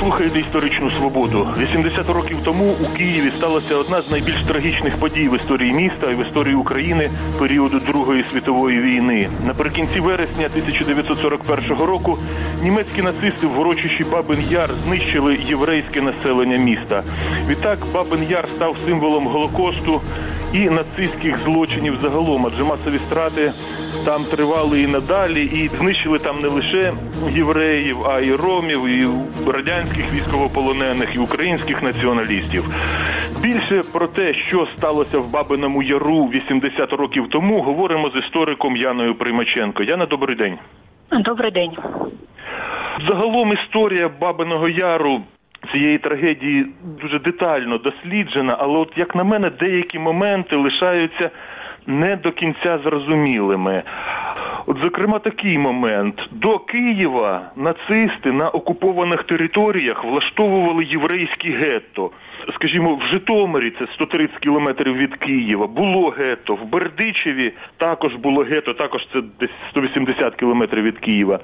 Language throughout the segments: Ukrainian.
слухаєте історичну свободу. 80 років тому у Києві сталася одна з найбільш трагічних подій в історії міста і в історії України періоду Другої світової війни. Наприкінці вересня 1941 року німецькі нацисти в урочищі Бабин Яр знищили єврейське населення міста. Відтак Бабин Яр став символом голокосту і нацистських злочинів загалом, адже масові страти там тривали і надалі, і знищили там не лише євреїв, а й ромів, і радянських військовополонених, і українських націоналістів. Більше про те, що сталося в Бабиному Яру 80 років тому, говоримо з істориком Яною Примаченко. Яна, добрий день. Добрий день. Загалом історія Бабиного Яру цієї трагедії дуже детально досліджена, але от як на мене, деякі моменти лишаються не до кінця зрозумілими. От, зокрема, такий момент до Києва нацисти на окупованих територіях влаштовували єврейські гетто. Скажімо, в Житомирі це 130 кілометрів від Києва. Було гетто в Бердичеві також було гетто, також це десь 180 кілометрів від Києва.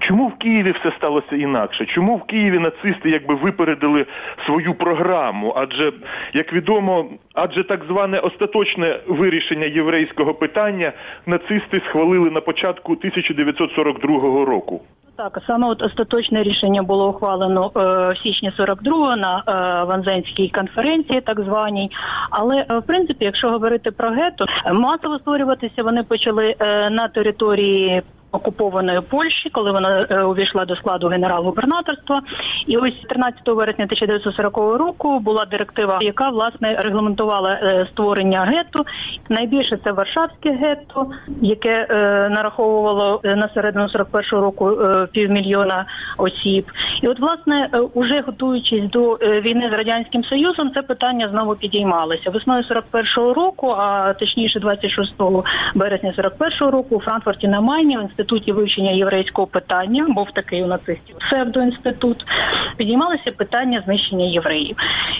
Чому в Києві все сталося інакше? Чому в Києві нацисти якби випередили свою програму? Адже як відомо, адже так зване остаточне вирішення єврейського питання нацисти схвалили на початку 1942 року. Так, саме от остаточне рішення було ухвалено е, в січні 42-го на е, Ванзенській конференції, так званій. Але е, в принципі, якщо говорити про гетто, масово створюватися вони почали е, на території. Окупованої Польщі, коли вона е, увійшла до складу генерал-губернаторства, і ось 13 вересня 1940 року була директива, яка власне регламентувала е, створення гетто. Найбільше це Варшавське гетто, яке е, нараховувало е, на середину 41 року півмільйона осіб. І от власне, уже готуючись до війни з радянським союзом, це питання знову підіймалося весною 41 року, а точніше 26 березня 41 року у Франкфурті на Майні в інституті вивчення єврейського питання, був такий у нацистів псевдоінститут, підіймалося питання знищення євреїв.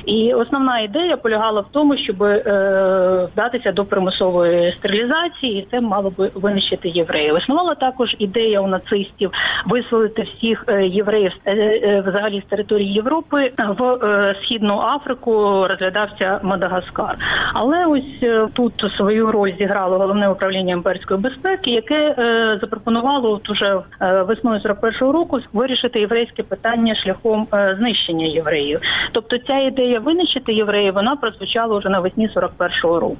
І основна ідея полягала в тому, щоб е, вдатися до примусової стерилізації, і це мало би винищити євреїв. Існувала також ідея у нацистів виселити всіх е, євреїв е, е, взагалі з території Європи в е, східну Африку. Розглядався Мадагаскар. Але ось е, тут свою роль зіграло головне управління імперської безпеки, яке запропонувало от уже весною 41-го року вирішити єврейське питання шляхом е, знищення євреїв. Тобто ця ідея винищити євреїв вона прозвучала вже навесні 41-го року.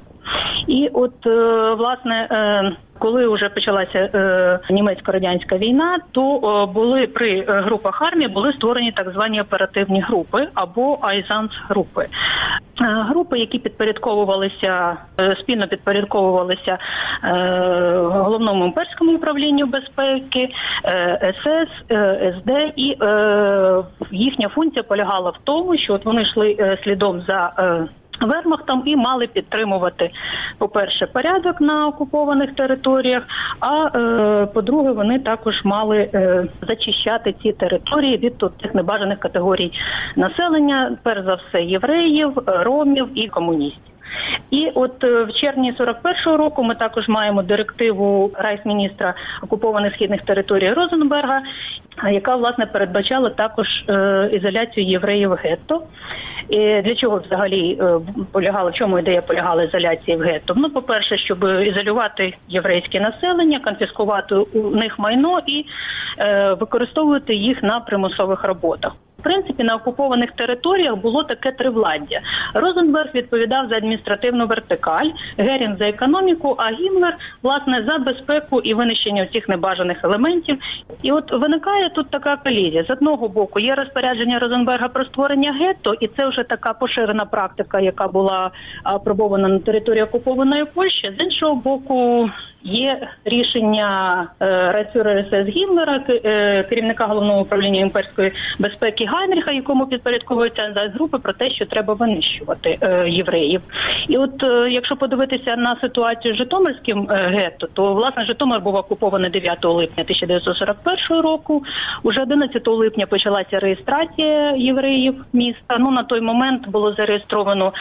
І от е, власне. Е, коли вже почалася е, німецько-радянська війна, то е, були при групах армії були створені так звані оперативні групи або айзанс групи. Е, групи, які підпорядковувалися е, спільно підпорядковувалися е, головному імперському управлінню безпеки, СС, СД, і їхня функція полягала в тому, що от вони йшли слідом за. Вермахтом і мали підтримувати, по-перше, порядок на окупованих територіях. А е, по-друге, вони також мали е, зачищати ці території від тут тих небажаних категорій населення, перш за все, євреїв, ромів і комуністів. І от е, в червні 41-го року ми також маємо директиву райсміністра окупованих східних територій Розенберга, яка власне передбачала також е, ізоляцію євреїв гетто. І для чого взагалі е, полягала, в чому ідея полягала ізоляції в гетто? Ну, по-перше, щоб ізолювати єврейське населення, конфіскувати у них майно і е, використовувати їх на примусових роботах. В принципі, на окупованих територіях було таке тривладдя. Розенберг відповідав за адміністративну вертикаль, Герін за економіку, а Гіммлер власне за безпеку і винищення цих небажаних елементів. І от виникає тут така колізія. З одного боку є розпорядження Розенберга про створення гетто, і це вже така поширена практика, яка була апробована на території окупованої Польщі. З іншого боку. Є рішення е, райцюра РСС Гіммлера, е, керівника головного управління імперської безпеки Гайнріха, якому підпорядковується групи про те, що треба винищувати е, євреїв. І от якщо подивитися на ситуацію з Житомирським гетто, то власне Житомир був окупований 9 липня 1941 року. Уже 11 липня почалася реєстрація євреїв міста. Ну на той момент було зареєстровано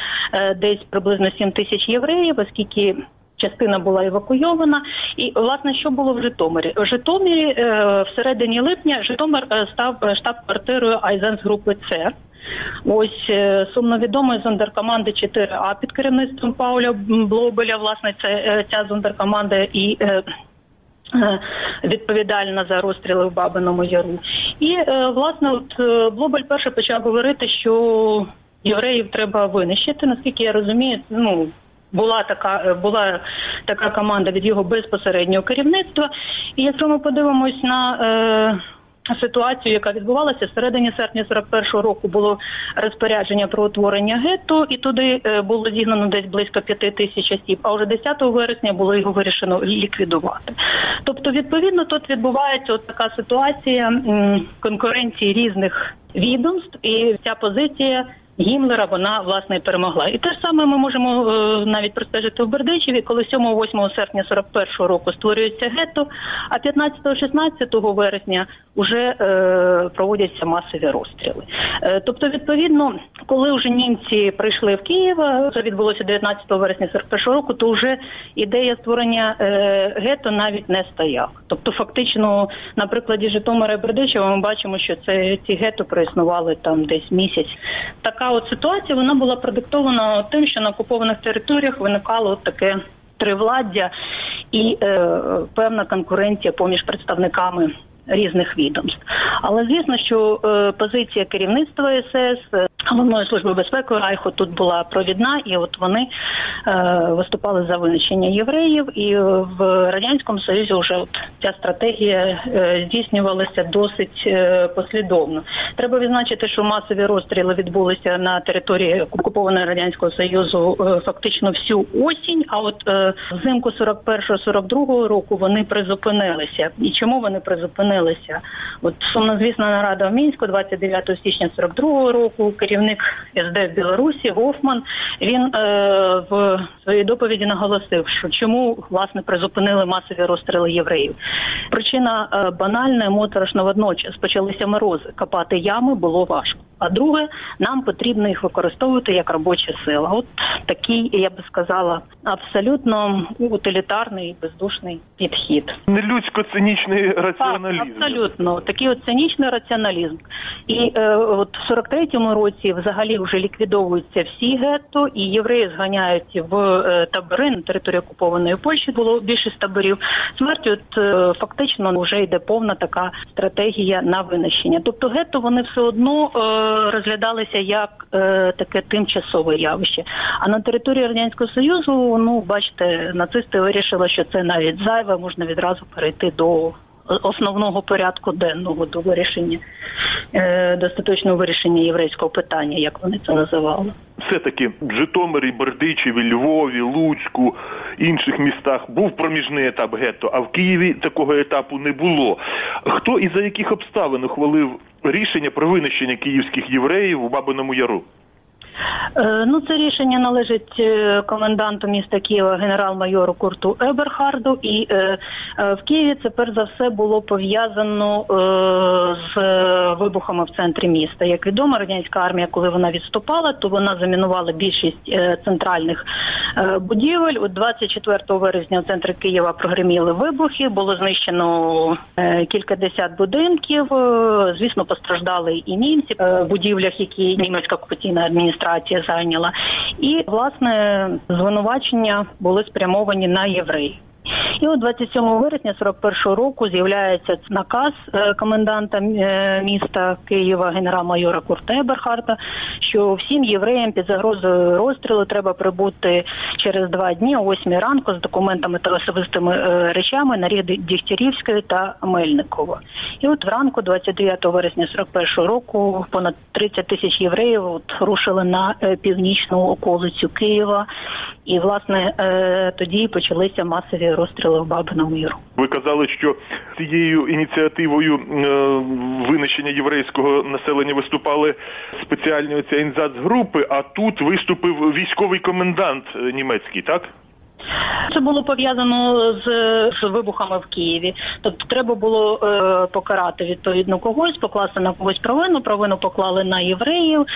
десь приблизно 7 тисяч євреїв, оскільки Частина була евакуйована, і власне що було в Житомирі? В Житомирі е, в середині липня Житомир е, став е, штаб-квартирою Айзенс групи С. Ось е, сумновідомої зондеркоманди 4А під керівництвом Пауля Блобеля. Власне, це е, ця зондеркоманда і. е, е, Відповідальна за розстріли в Бабиному Яру, і е, власне, от е, Блобель перше почав говорити, що євреїв треба винищити. Наскільки я розумію, ну була така е, була така команда від його безпосереднього керівництва. І якщо ми подивимось на е, ситуацію, яка відбувалася в середині серпня 41-го року, було розпорядження про утворення гетто, і туди е, було зігнано десь близько п'яти тисяч осіб. А вже 10 вересня було його вирішено ліквідувати. Тобто, відповідно, тут відбувається от така ситуація конкуренції різних відомств, і ця позиція. Гімлера вона власне перемогла, і те ж саме ми можемо е, навіть простежити в Бердичеві, коли 7-8 серпня 41-го року створюється гетто, а 15-16 вересня вже е, проводяться масові розстріли. Е, тобто, відповідно, коли вже німці прийшли в Київ, це відбулося 19 вересня 41-го року, то вже ідея створення е, гетто навіть не стояла. Тобто, фактично, на прикладі Житомира і Бердичева ми бачимо, що це ці гетто проіснували там десь місяць. Така от ситуація вона була продиктована тим, що на окупованих територіях виникало от таке тривладдя і е, певна конкуренція поміж представниками різних відомств. Але звісно, що е, позиція керівництва СС, е, головної служби безпеки Райху тут була провідна, і от вони е, виступали за винищення євреїв. І в радянському союзі вже от ця стратегія здійснювалася досить послідовно. Треба відзначити, що масові розстріли відбулися на території окупованого радянського союзу фактично всю осінь. А от взимку 41-42 року вони призупинилися. І чому вони призупинилися? От сумнозвісна нарада в мінську 29 січня 42 року. Керівник СД Білорусі Гофман він е, в своїй доповіді наголосив, що чому власне призупинили масові розстріли євреїв. Причина е, банальна, моторошна водночас. Почалися морози. Копати ями було важко. А друге, нам потрібно їх використовувати як робоча сила. От такий, я би сказала, абсолютно утилітарний бездушний підхід. Нелюдсько-цинічний Так, раціоналізм. абсолютно такий от цинічний раціоналізм. І е, от в 43-му році взагалі вже ліквідовуються всі гетто, і євреї зганяють в е, табори на території окупованої Польщі. Було більшість таборів. Смерть от е, фактично вже йде повна така стратегія на винищення. Тобто гетто вони все одно е, розглядалися як е, таке тимчасове явище. А на території радянського союзу, ну бачите, нацисти вирішили, що це навіть зайве, можна відразу перейти до основного порядку денного до вирішення е, достаточного вирішення єврейського питання, як вони це називали. Все-таки в Житомирі, Бердичеві, Львові, Луцьку, інших містах був проміжний етап гетто, а в Києві такого етапу не було. Хто і за яких обставин ухвалив рішення про винищення київських євреїв у Бабиному Яру? Е, Ну, це рішення належить е, коменданту міста Києва генерал-майору Курту Еберхарду. І е, в Києві це перш за все було пов'язано з вибухами в центрі міста. Як відомо, радянська армія, коли вона відступала, то вона замінувала більшість центральних будівель. От 24 вересня у центрі Києва прогреміли вибухи. Було знищено кількадесят будинків. Звісно, постраждали і німці в будівлях, які німецька окупаційна адміністрація зайняла. І власне звинувачення були спрямовані на євреїв. І от 27 вересня 41 року з'являється наказ е, коменданта е, міста Києва генерал-майора Курта Еберхарта, що всім євреям під загрозою розстрілу треба прибути через два дні о 8 ранку з документами та особистими е, речами на ряди Дігтярівської та Мельникова. І от вранку, 29 вересня 41 року, понад 30 тисяч євреїв от рушили на північну околицю Києва. І власне тоді почалися масові розстріли в бабину міру. Ви казали, що цією ініціативою е, винищення єврейського населення виступали спеціальні оця інзацгрупи, а тут виступив військовий комендант е, німецький, так? Це було пов'язано з, з вибухами в Києві. Тобто треба було е, покарати відповідно когось, покласти на когось провину. Провину поклали на євреїв.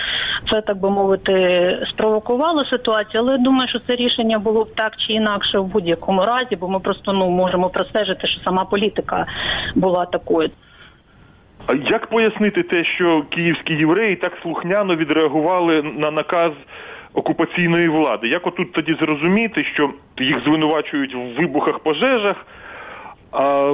Це так би мовити спровокувало ситуацію. Але я думаю, що це рішення було б так чи інакше в будь-якому разі, бо ми просто ну можемо простежити, що сама політика була такою. А як пояснити те, що київські євреї так слухняно відреагували на наказ окупаційної влади? Як отут тоді зрозуміти, що їх звинувачують в вибухах, пожежах, а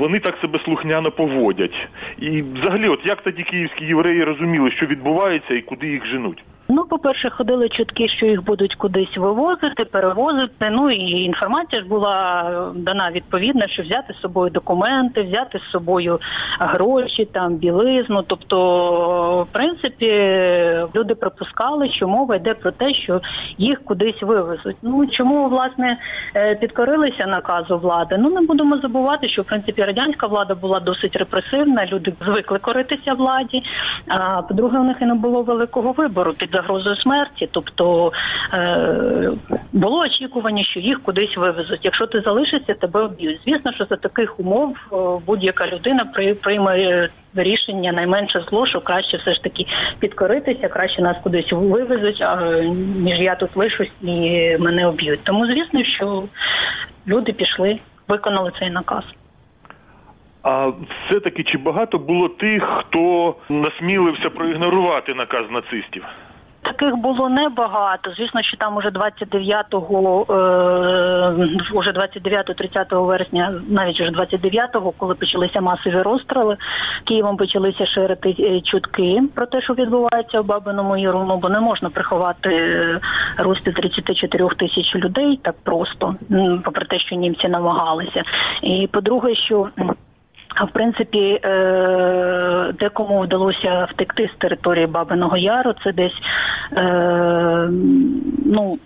вони так себе слухняно поводять? І взагалі, от як тоді київські євреї розуміли, що відбувається і куди їх женуть? Ну, по-перше, ходили чутки, що їх будуть кудись вивозити, перевозити. Ну і інформація ж була дана відповідна, що взяти з собою документи, взяти з собою гроші, там білизну. Тобто, в принципі, люди припускали, що мова йде про те, що їх кудись вивезуть. Ну чому власне е, підкорилися наказу влади? Ну не будемо забувати, що в принципі радянська влада була досить репресивна. Люди звикли коритися владі. А по-друге, у них і не було великого вибору загрозою смерті. Тобто е, було очікування, що їх кудись вивезуть. Якщо ти залишишся, тебе вб'ють. Звісно, що за таких умов е, будь-яка людина при- прийме рішення найменше зло, що краще все ж таки підкоритися, краще нас кудись вивезуть, а, ніж я тут лишусь і мене вб'ють. Тому звісно, що люди пішли, виконали цей наказ. А все-таки чи багато було тих, хто насмілився проігнорувати наказ нацистів? Таких було небагато. Звісно, що там уже 29-го, е, уже 29-30 вересня, навіть вже 29-го, коли почалися масові розстріли, Києвом почалися ширити е, чутки про те, що відбувається в Бабиному Яру. Бо не можна приховати е, рости 34 тисяч людей так просто, попри те, що німці намагалися. І по-друге, що в принципі, е, декому вдалося втекти з території Бабиного Яру, це десь е, ну.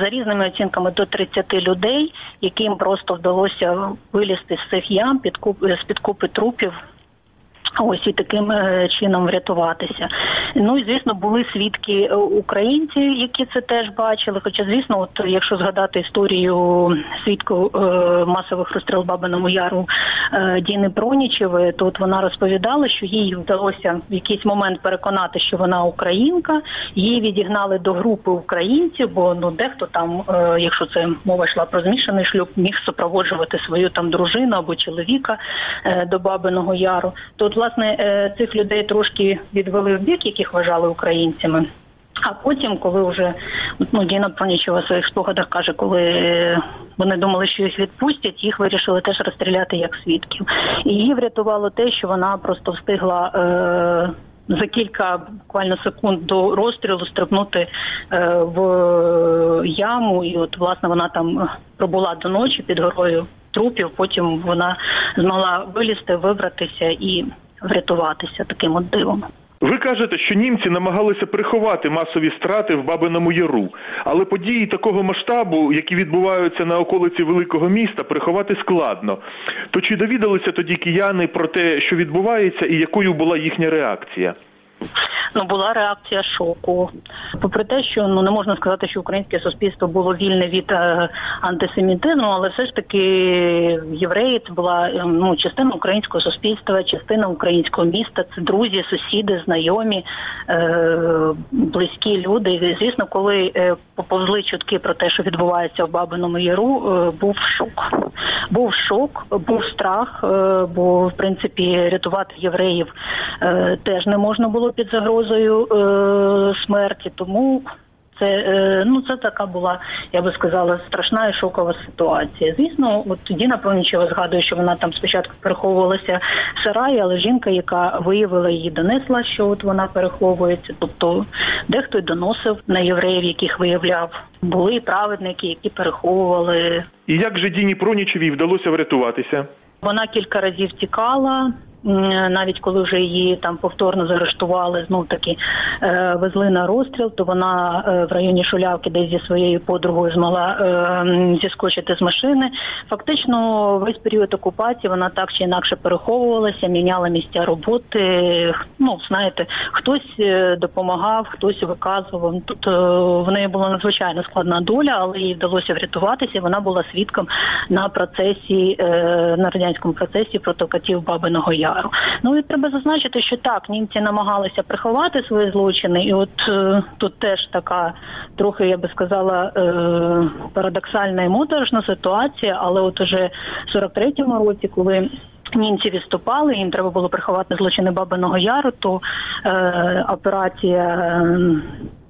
За різними оцінками до 30 людей, яким просто вдалося вилізти з цих ям з під купи трупів. Ось і таким е, чином врятуватися. Ну і звісно, були свідки е, українці, які це теж бачили. Хоча, звісно, от якщо згадати історію свідку е, масових розстріл Бабиному Яру е, Діни Бронічевої, то от вона розповідала, що їй вдалося в якийсь момент переконати, що вона українка. Її відігнали до групи українців, бо ну дехто там, е, якщо це мова йшла про змішаний шлюб, міг супроводжувати свою там дружину або чоловіка е, до Бабиного Яру. То власне е, цих людей трошки відвели в бік, яких вважали українцями. А потім, коли вже ну Діна Пронічева в своїх спогадах каже, коли е, вони думали, що їх відпустять, їх вирішили теж розстріляти як свідків. І її врятувало те, що вона просто встигла. Е- за кілька буквально секунд до розстрілу стрибнути е, в яму, і от власне вона там пробула до ночі під горою трупів. Потім вона змогла вилізти, вибратися і врятуватися таким от дивом. Ви кажете, що німці намагалися приховати масові страти в Бабиному Яру, але події такого масштабу, які відбуваються на околиці великого міста, приховати складно. То чи довідалися тоді кияни про те, що відбувається, і якою була їхня реакція? Ну була реакція шоку. Попри те, що ну не можна сказати, що українське суспільство було вільне від е, антисемітизму, але все ж таки євреї це була е, ну частина українського суспільства, частина українського міста. Це друзі, сусіди, знайомі, е, близькі люди. І, звісно, коли е, поповзли чутки про те, що відбувається в Бабиному Яру, е, був шок. Був шок, був страх, бо в принципі рятувати євреїв теж не можна було під загрозою е, смерті. Тому це е, ну це така була, я би сказала, страшна і шокова ситуація. Звісно, от Діна Пронічева згадує, що вона там спочатку переховувалася в сараї, але жінка, яка виявила її, донесла, що от вона переховується. Тобто дехто й доносив на євреїв, яких виявляв. Були праведники, які переховували. І як же Діні Пронічевій вдалося врятуватися? Вона кілька разів тікала. Навіть коли вже її там повторно заарештували, знов таки е, везли на розстріл, то вона е, в районі Шулявки, десь зі своєю подругою змогла е, зіскочити з машини. Фактично, весь період окупації вона так чи інакше переховувалася, міняла місця роботи. Ну знаєте, хтось допомагав, хтось виказував. Тут в неї була надзвичайно складна доля, але їй вдалося врятуватися. Вона була свідком на процесі на радянському процесі проти катів Бабиного Яру удару. Ну і треба зазначити, що так німці намагалися приховати свої злочини, і от е, тут теж така трохи, я би сказала, е, парадоксальна і моторошна ситуація, але от уже в 43-му році, коли Німці відступали, їм треба було приховати злочини Бабиного Яру, то е, операція.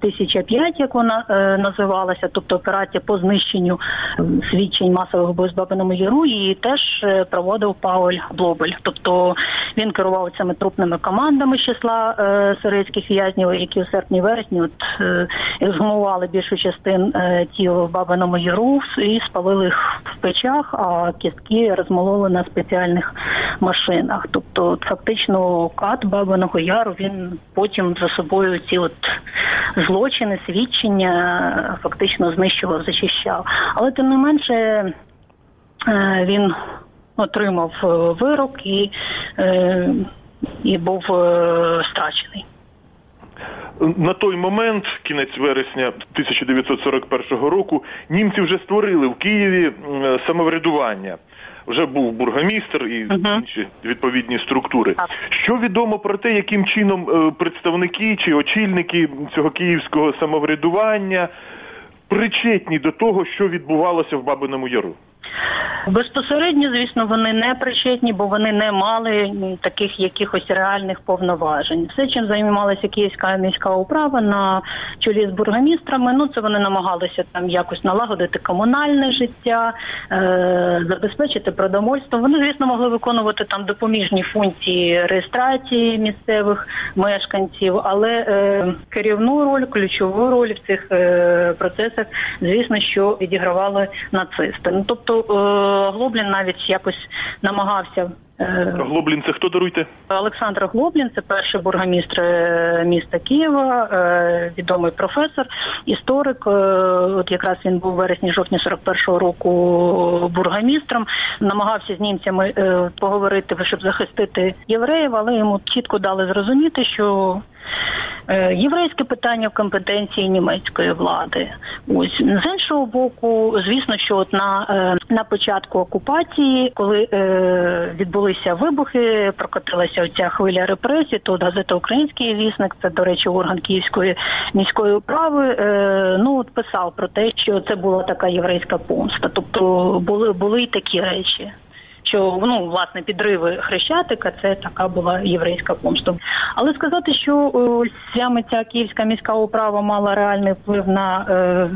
1005, як вона е, називалася, тобто операція по знищенню е, свідчень масових вбивств Бабиному Яру, її теж е, проводив Пауль Блобель. Тобто він керував цими трупними командами з числа е, сирійських в'язнів, які у серпні вересні от е, згумували більшу частину е, тіл Бабиному Яру і спалили їх в печах, а кістки розмололи на спеціальних машинах. Тобто, фактично, кат Бабиного Яру він потім за собою ці от злочини, свідчення фактично знищував, зачищав. Але тим не менше е, він отримав е, вирок і, е, і був страчений. На той момент, кінець вересня 1941 року, німці вже створили в Києві самоврядування вже був бургомістр і uh інші відповідні структури. Що відомо про те, яким чином е, представники чи очільники цього київського самоврядування причетні до того, що відбувалося в Бабиному Яру? Безпосередньо, звісно, вони не причетні, бо вони не мали таких якихось реальних повноважень. Все, чим займалася Київська міська управа на чолі з бургомістрами, ну це вони намагалися там якось налагодити комунальне життя, е- забезпечити продовольство. Вони, звісно, могли виконувати там допоміжні функції реєстрації місцевих мешканців, але е- керівну роль, ключову роль в цих е- процесах, звісно, що відігравали нацисти. Ну тобто. Е- Глоблін навіть якось намагався. Е, Глоблін це хто даруйте? Олександр Глоблін, це перший бургомістр е, міста Києва, е, відомий професор, історик. От якраз він був вересні жовтні 41-го року бургомістром. Намагався з німцями поговорити, щоб захистити євреїв, але йому чітко дали зрозуміти, що єврейське питання в компетенції німецької влади. Ось з іншого боку, звісно, що от на е, на початку окупації, коли е, відбулися вибухи, прокотилася оця хвиля репресій, то газета Український вісник, це до речі, орган Київської міської управи. Е, ну от писав про те, що це була така єврейська помста, тобто були були й такі речі що ну власне підриви хрещатика це така була єврейська помста. Але сказати, що саме ця київська міська управа мала реальний вплив на е,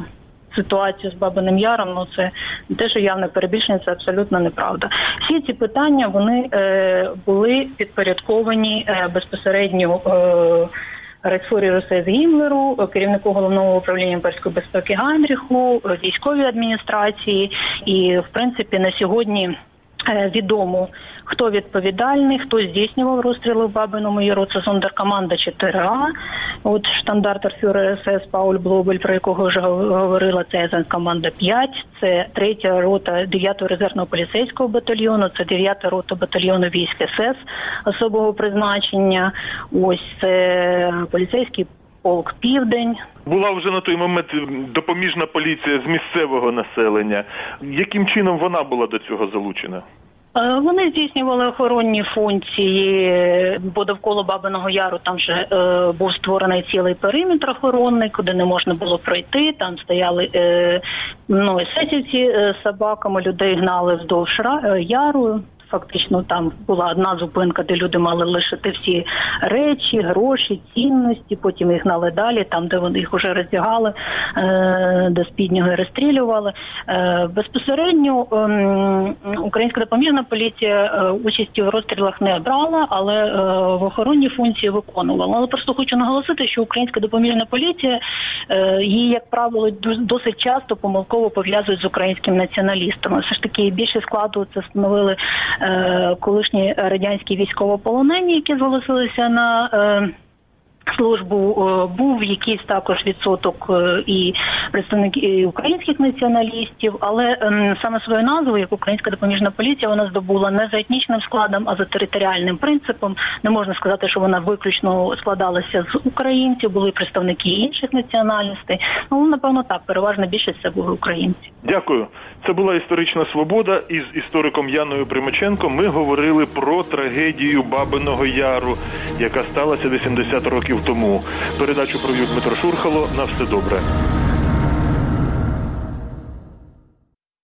ситуацію з Бабиним Яром, ну це те, що явне перебільшення, це абсолютно неправда. Всі ці питання вони е, були підпорядковані е, безпосередньо. Е, Рейсфорі Росез Гімлеру, керівнику головного управління імперської безпеки Гайнріху, військовій адміністрації, і в принципі на сьогодні Е, відомо, хто відповідальний, хто здійснював розстріли в Бабиному Яру. Це зондеркоманда 4А. От штандартер СС Пауль Блобель, про якого вже говорила, це команда 5, це третя рота 9-го резервного поліцейського батальйону, це 9-та рота батальйону військ СС особого призначення. Ось це поліцейський полк Південь. Була вже на той момент допоміжна поліція з місцевого населення. Яким чином вона була до цього залучена? Е, вони здійснювали охоронні функції, бо довкола Бабиного Яру там вже е, був створений цілий периметр охоронний, куди не можна було пройти. Там стояли е, ну, есесівці е, з собаками, людей гнали вздовж е, яру фактично там була одна зупинка, де люди мали лишити всі речі, гроші, цінності. Потім їх гнали далі, там де вони їх вже роздягали, е, до спіднього і розстрілювали. Е, безпосередньо ем, українська допоміжна поліція е, участі в розстрілах не брала, але в охоронні функції виконувала. Але просто хочу наголосити, що українська допоміжна поліція її, як правило, досить часто помилково пов'язують з українським націоналістами. Все ж таки більше складу це становили колишні радянські військовополонені, які зголосилися на е, службу е, був якийсь також відсоток е, і представників українських націоналістів, але ем, саме свою назву, як українська допоміжна поліція, вона здобула не за етнічним складом, а за територіальним принципом. Не можна сказати, що вона виключно складалася з українців, були представники інших національностей. Ну напевно так, переважна більшість це були українці. Дякую. Це була історична свобода. Із істориком Яною Примаченко ми говорили про трагедію Бабиного Яру, яка сталася 80 років тому. Передачу провів Дмитро Шурхало. На все добре.